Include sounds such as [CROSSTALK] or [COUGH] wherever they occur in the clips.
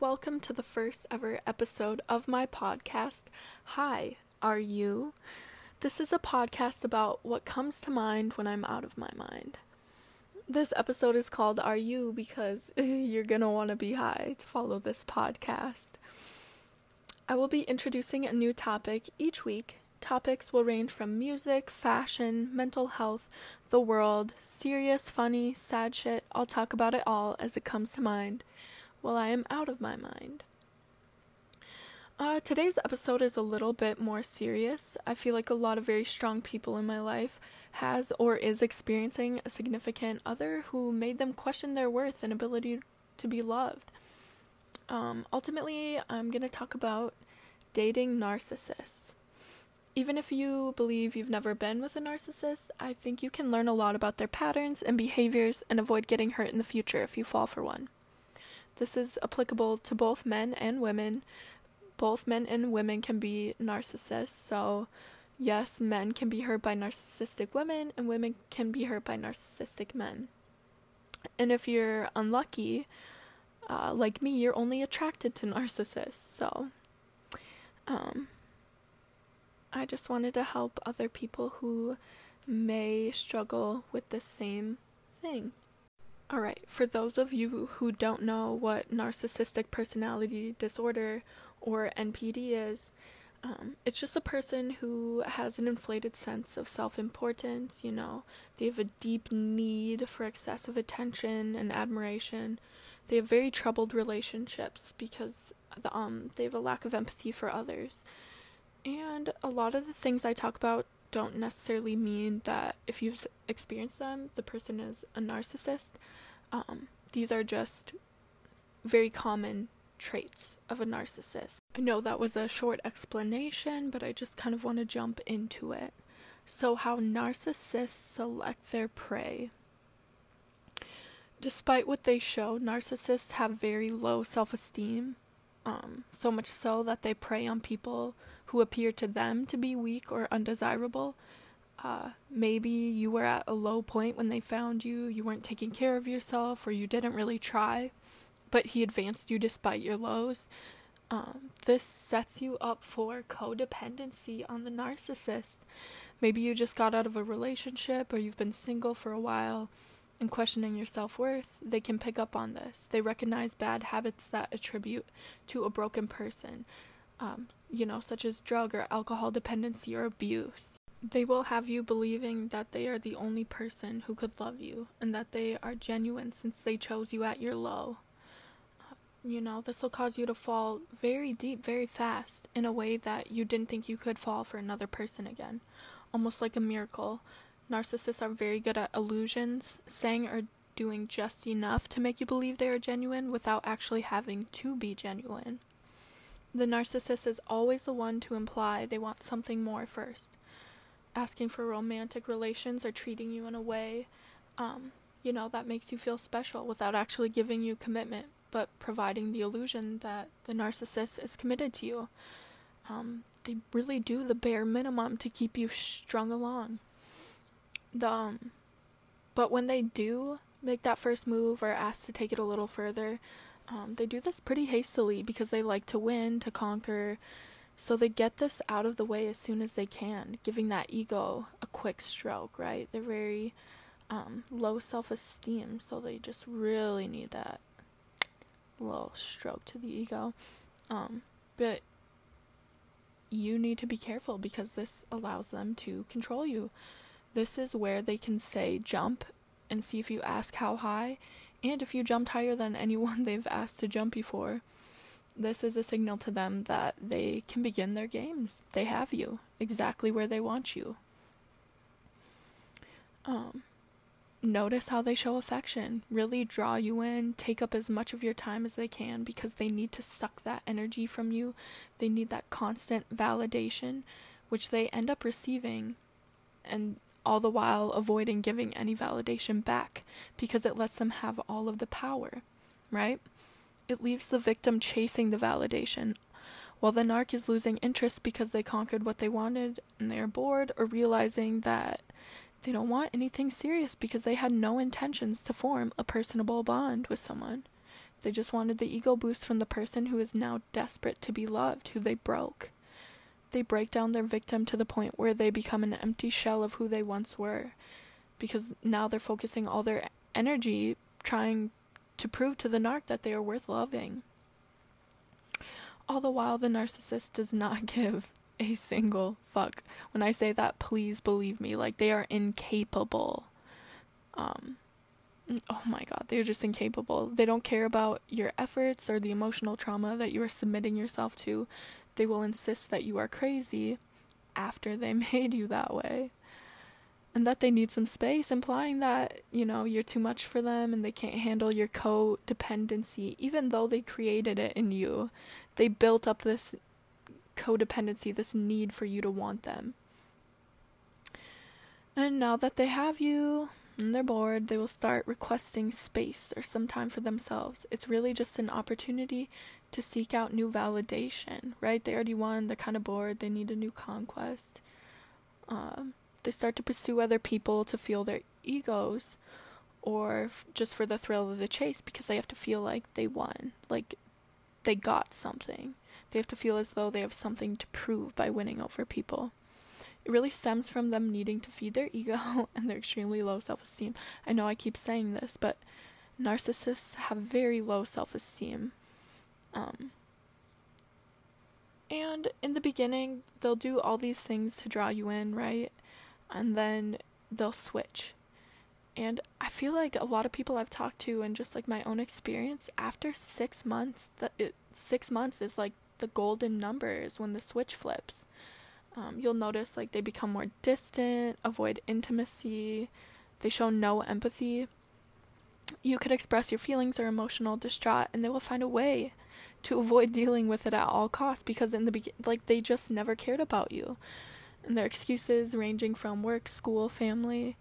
Welcome to the first ever episode of my podcast. Hi, are you? This is a podcast about what comes to mind when I'm out of my mind. This episode is called Are You because [LAUGHS] you're gonna want to be high to follow this podcast. I will be introducing a new topic each week. Topics will range from music, fashion, mental health, the world, serious, funny, sad shit. I'll talk about it all as it comes to mind while I am out of my mind. Uh, today's episode is a little bit more serious. I feel like a lot of very strong people in my life has or is experiencing a significant other who made them question their worth and ability to be loved. Um, ultimately, I'm going to talk about dating narcissists. Even if you believe you've never been with a narcissist, I think you can learn a lot about their patterns and behaviors and avoid getting hurt in the future if you fall for one. This is applicable to both men and women. Both men and women can be narcissists, so yes, men can be hurt by narcissistic women, and women can be hurt by narcissistic men. And if you're unlucky, uh, like me, you're only attracted to narcissists, so um, I just wanted to help other people who may struggle with the same thing. Alright, for those of you who don't know what narcissistic personality disorder or NPD is, um, it's just a person who has an inflated sense of self importance, you know, they have a deep need for excessive attention and admiration. They have very troubled relationships because the, um, they have a lack of empathy for others. And a lot of the things I talk about don't necessarily mean that if you've experienced them, the person is a narcissist. Um, these are just very common traits of a narcissist. I know that was a short explanation, but I just kind of want to jump into it. So, how narcissists select their prey. Despite what they show, narcissists have very low self esteem, um, so much so that they prey on people who appear to them to be weak or undesirable uh, maybe you were at a low point when they found you, you weren't taking care of yourself, or you didn't really try, but he advanced you despite your lows. Um, this sets you up for codependency on the narcissist. Maybe you just got out of a relationship or you've been single for a while and questioning your self worth. They can pick up on this. They recognize bad habits that attribute to a broken person, um, you know, such as drug or alcohol dependency or abuse. They will have you believing that they are the only person who could love you and that they are genuine since they chose you at your low. Uh, you know, this will cause you to fall very deep very fast in a way that you didn't think you could fall for another person again. Almost like a miracle. Narcissists are very good at illusions, saying or doing just enough to make you believe they are genuine without actually having to be genuine. The narcissist is always the one to imply they want something more first asking for romantic relations or treating you in a way, um, you know, that makes you feel special without actually giving you commitment, but providing the illusion that the narcissist is committed to you. Um, they really do the bare minimum to keep you strung along. The, um, but when they do make that first move or ask to take it a little further, um, they do this pretty hastily because they like to win, to conquer, so they get this out of the way as soon as they can, giving that ego a quick stroke, right? They're very um, low self esteem, so they just really need that little stroke to the ego. Um, but you need to be careful because this allows them to control you. This is where they can say jump and see if you ask how high, and if you jumped higher than [LAUGHS] anyone they've asked to jump before this is a signal to them that they can begin their games. They have you exactly where they want you. Um, notice how they show affection. Really draw you in, take up as much of your time as they can because they need to suck that energy from you. They need that constant validation, which they end up receiving, and all the while avoiding giving any validation back because it lets them have all of the power, right? It leaves the victim chasing the validation, while the narc is losing interest because they conquered what they wanted and they are bored or realizing that they don't want anything serious because they had no intentions to form a personable bond with someone. They just wanted the ego boost from the person who is now desperate to be loved, who they broke. They break down their victim to the point where they become an empty shell of who they once were, because now they're focusing all their energy trying to prove to the narc that they are worth loving. All the while, the narcissist does not [LAUGHS] give a single fuck. When I say that, please believe me. Like, they are incapable. Um, oh my god, they're just incapable. They don't care about your efforts or the emotional trauma that you are submitting yourself to. They will insist that you are crazy after they [LAUGHS] made you that way. And that they need some space, implying that, you know, you're too much for them and they can't handle your codependency, even though they created it in you. They built up this codependency, this need for you to want them. And now that they have you and they're bored, they will start requesting space or some time for themselves. It's really just an opportunity to seek out new validation, right? They already won, they're kind of bored, they need a new conquest. Um, they start to pursue other people to feel their egos or f- just for the thrill of the chase because they have to feel like they won, like they got something. They have to feel as though they have something to prove by winning over people. It really stems from them needing to feed their ego [LAUGHS] and their extremely low self esteem. I know I keep saying this, but narcissists have very low self esteem. Um, and in the beginning, they'll do all these things to draw you in, right? And then they'll switch. And I feel like a lot of people I've talked to, and just like my own experience, after six months, that it, six months is like the golden numbers when the switch flips. Um, you'll notice like they become more distant, avoid intimacy, they show no empathy. You could express your feelings or emotional distraught, and they will find a way to avoid dealing with it at all costs because in the beginning, like they just never cared about you. And their excuses ranging from work, school, family.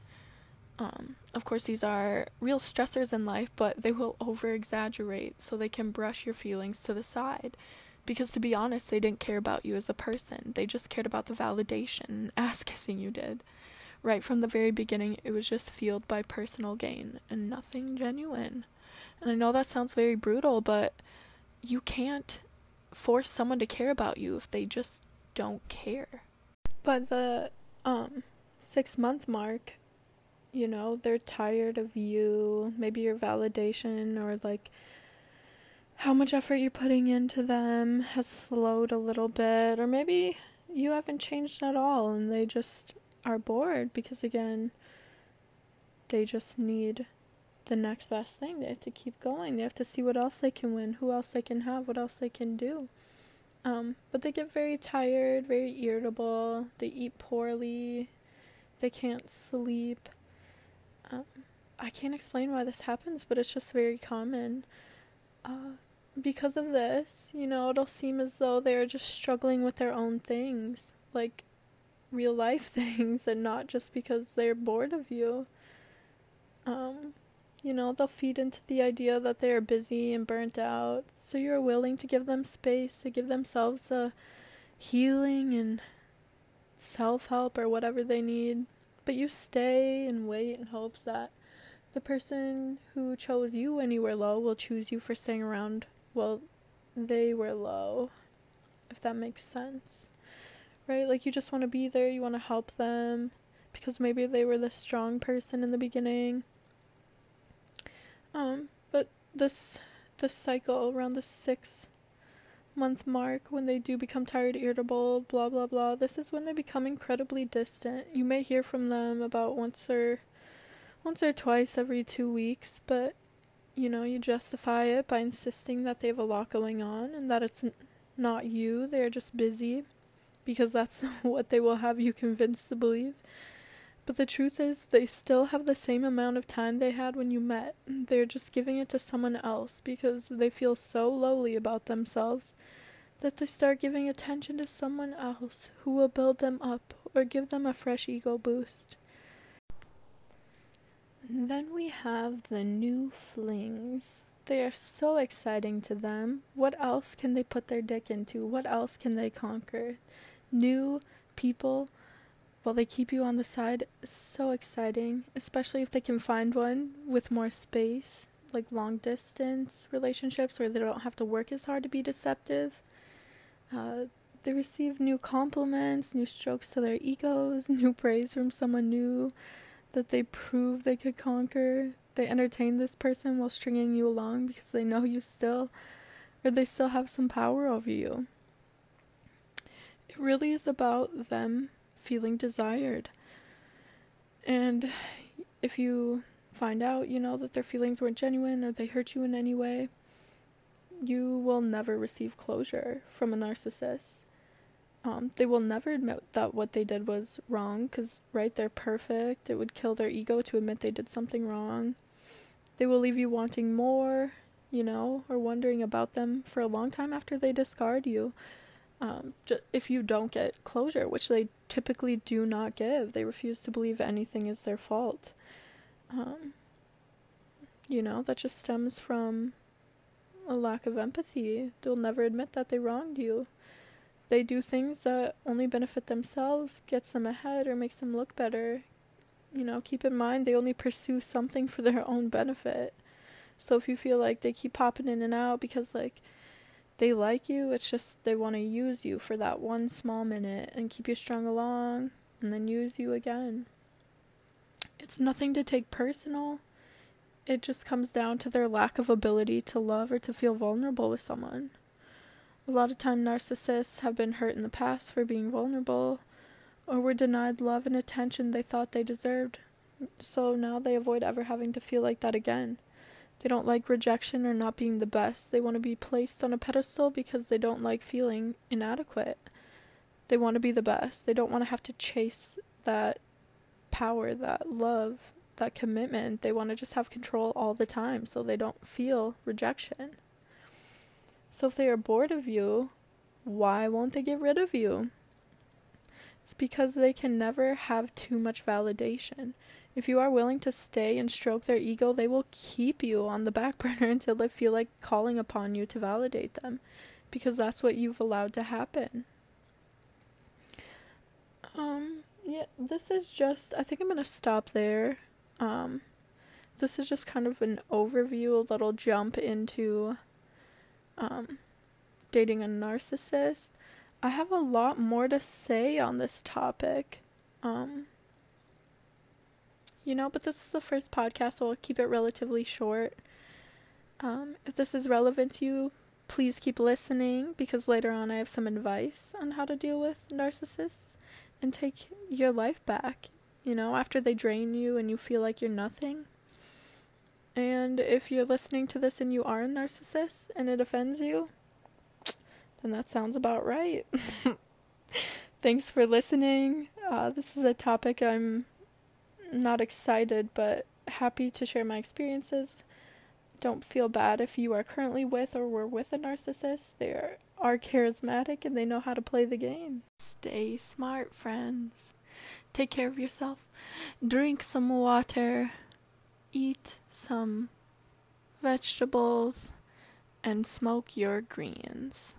Um, of course, these are real stressors in life, but they will over exaggerate so they can brush your feelings to the side because to be honest, they didn't care about you as a person. They just cared about the validation and [LAUGHS] ass kissing you did. Right from the very beginning, it was just fueled by personal gain and nothing genuine. And I know that sounds very brutal, but you can't force someone to care about you if they just don't care. But the um 6 month mark, you know, they're tired of you, maybe your validation or like how much effort you're putting into them has slowed a little bit, or maybe you haven't changed at all and they just are bored because, again, they just need the next best thing. They have to keep going, they have to see what else they can win, who else they can have, what else they can do. Um, but they get very tired, very irritable, they eat poorly, they can't sleep. Um, I can't explain why this happens, but it's just very common. Uh, because of this, you know, it'll seem as though they're just struggling with their own things, like real life [LAUGHS] things, and not just because they're bored of you. Um, you know, they'll feed into the idea that they are busy and burnt out, so you're willing to give them space to give themselves the healing and self help or whatever they need, but you stay and wait in hopes that the person who chose you when you were low will choose you for staying around well, they were low, if that makes sense. Right? Like, you just want to be there, you want to help them because maybe they were the strong person in the beginning. Um, but this this cycle around the six month mark when they do become tired, irritable, blah blah blah, this is when they become incredibly distant. You may hear from them about once or once or twice every two weeks, but you know, you justify it by insisting that they have a lot going on and that it's n- not you, they're just busy because that's [LAUGHS] what they will have you convinced to believe. But the truth is, they still have the same amount of time they had when you met. They're just giving it to someone else because they feel so lowly about themselves that they start giving attention to someone else who will build them up or give them a fresh ego boost. Then we have the new flings. They are so exciting to them. What else can they put their dick into? What else can they conquer? New people, while they keep you on the side, so exciting, especially if they can find one with more space. like long distance relationships where they don't have to work as hard to be deceptive. Uh, they receive new compliments, new strokes to their egos, [LAUGHS] new praise from someone new that they prove they could conquer. They entertain this person while stringing you along because they know you still, or they still have some power over you. It really is about them feeling desired. And if you find out, you know, that their feelings weren't genuine or they hurt you in any way, you will never receive closure from a narcissist. Um, they will never admit that what they did was wrong because, right, they're perfect. It would kill their ego to admit they did something wrong. They will leave you wanting more, you know, or wondering about them for a long time after they discard you. Um, ju- if you don't get closure, which they typically do not give, they refuse to believe anything is their fault. Um, you know, that just stems from a lack of empathy. They'll never admit that they wronged you. They do things that only benefit themselves, gets them ahead, or makes them look better. You know, keep in mind they only pursue something for their own benefit. So if you feel like they keep popping in and out because, like, they like you, it's just they want to use you for that one small minute and keep you strung along and then use you again. It's nothing to take personal. It just comes down to their lack of ability to love or to feel vulnerable with someone. A lot of time narcissists have been hurt in the past for being vulnerable or were denied love and attention they thought they deserved. So now they avoid ever having to feel like that again. They don't like rejection or not being the best. They want to be placed on a pedestal because they don't like feeling inadequate. They want to be the best. They don't want to have to chase that power, that love, that commitment. They want to just have control all the time so they don't feel rejection. So if they are bored of you, why won't they get rid of you? It's because they can never have too much validation. If you are willing to stay and stroke their ego, they will keep you on the back [LAUGHS] burner until they feel like calling upon you to validate them, because that's what you've allowed to happen. Um, yeah, this is just, I think I'm to stop there. Um, this is just kind of an overview, a little jump into um, dating a narcissist. I have a lot more to say on this topic. Um, you know, but this is the first podcast, so I'll keep it relatively short. Um, if this is relevant to you, please keep listening because later on I have some advice on how to deal with narcissists and take your life back. You know, after they drain you and you feel like you're nothing. And if you're listening to this and you are a narcissist and it offends you, then that sounds about right. [LAUGHS] Thanks for listening. Uh, this is a topic I'm not excited but happy to share my experiences. Don't feel bad if you are currently with or were with a narcissist. They are, are charismatic and they know how to play the game. Stay smart, friends. Take care of yourself. Drink some water eat some vegetables and smoke your greens.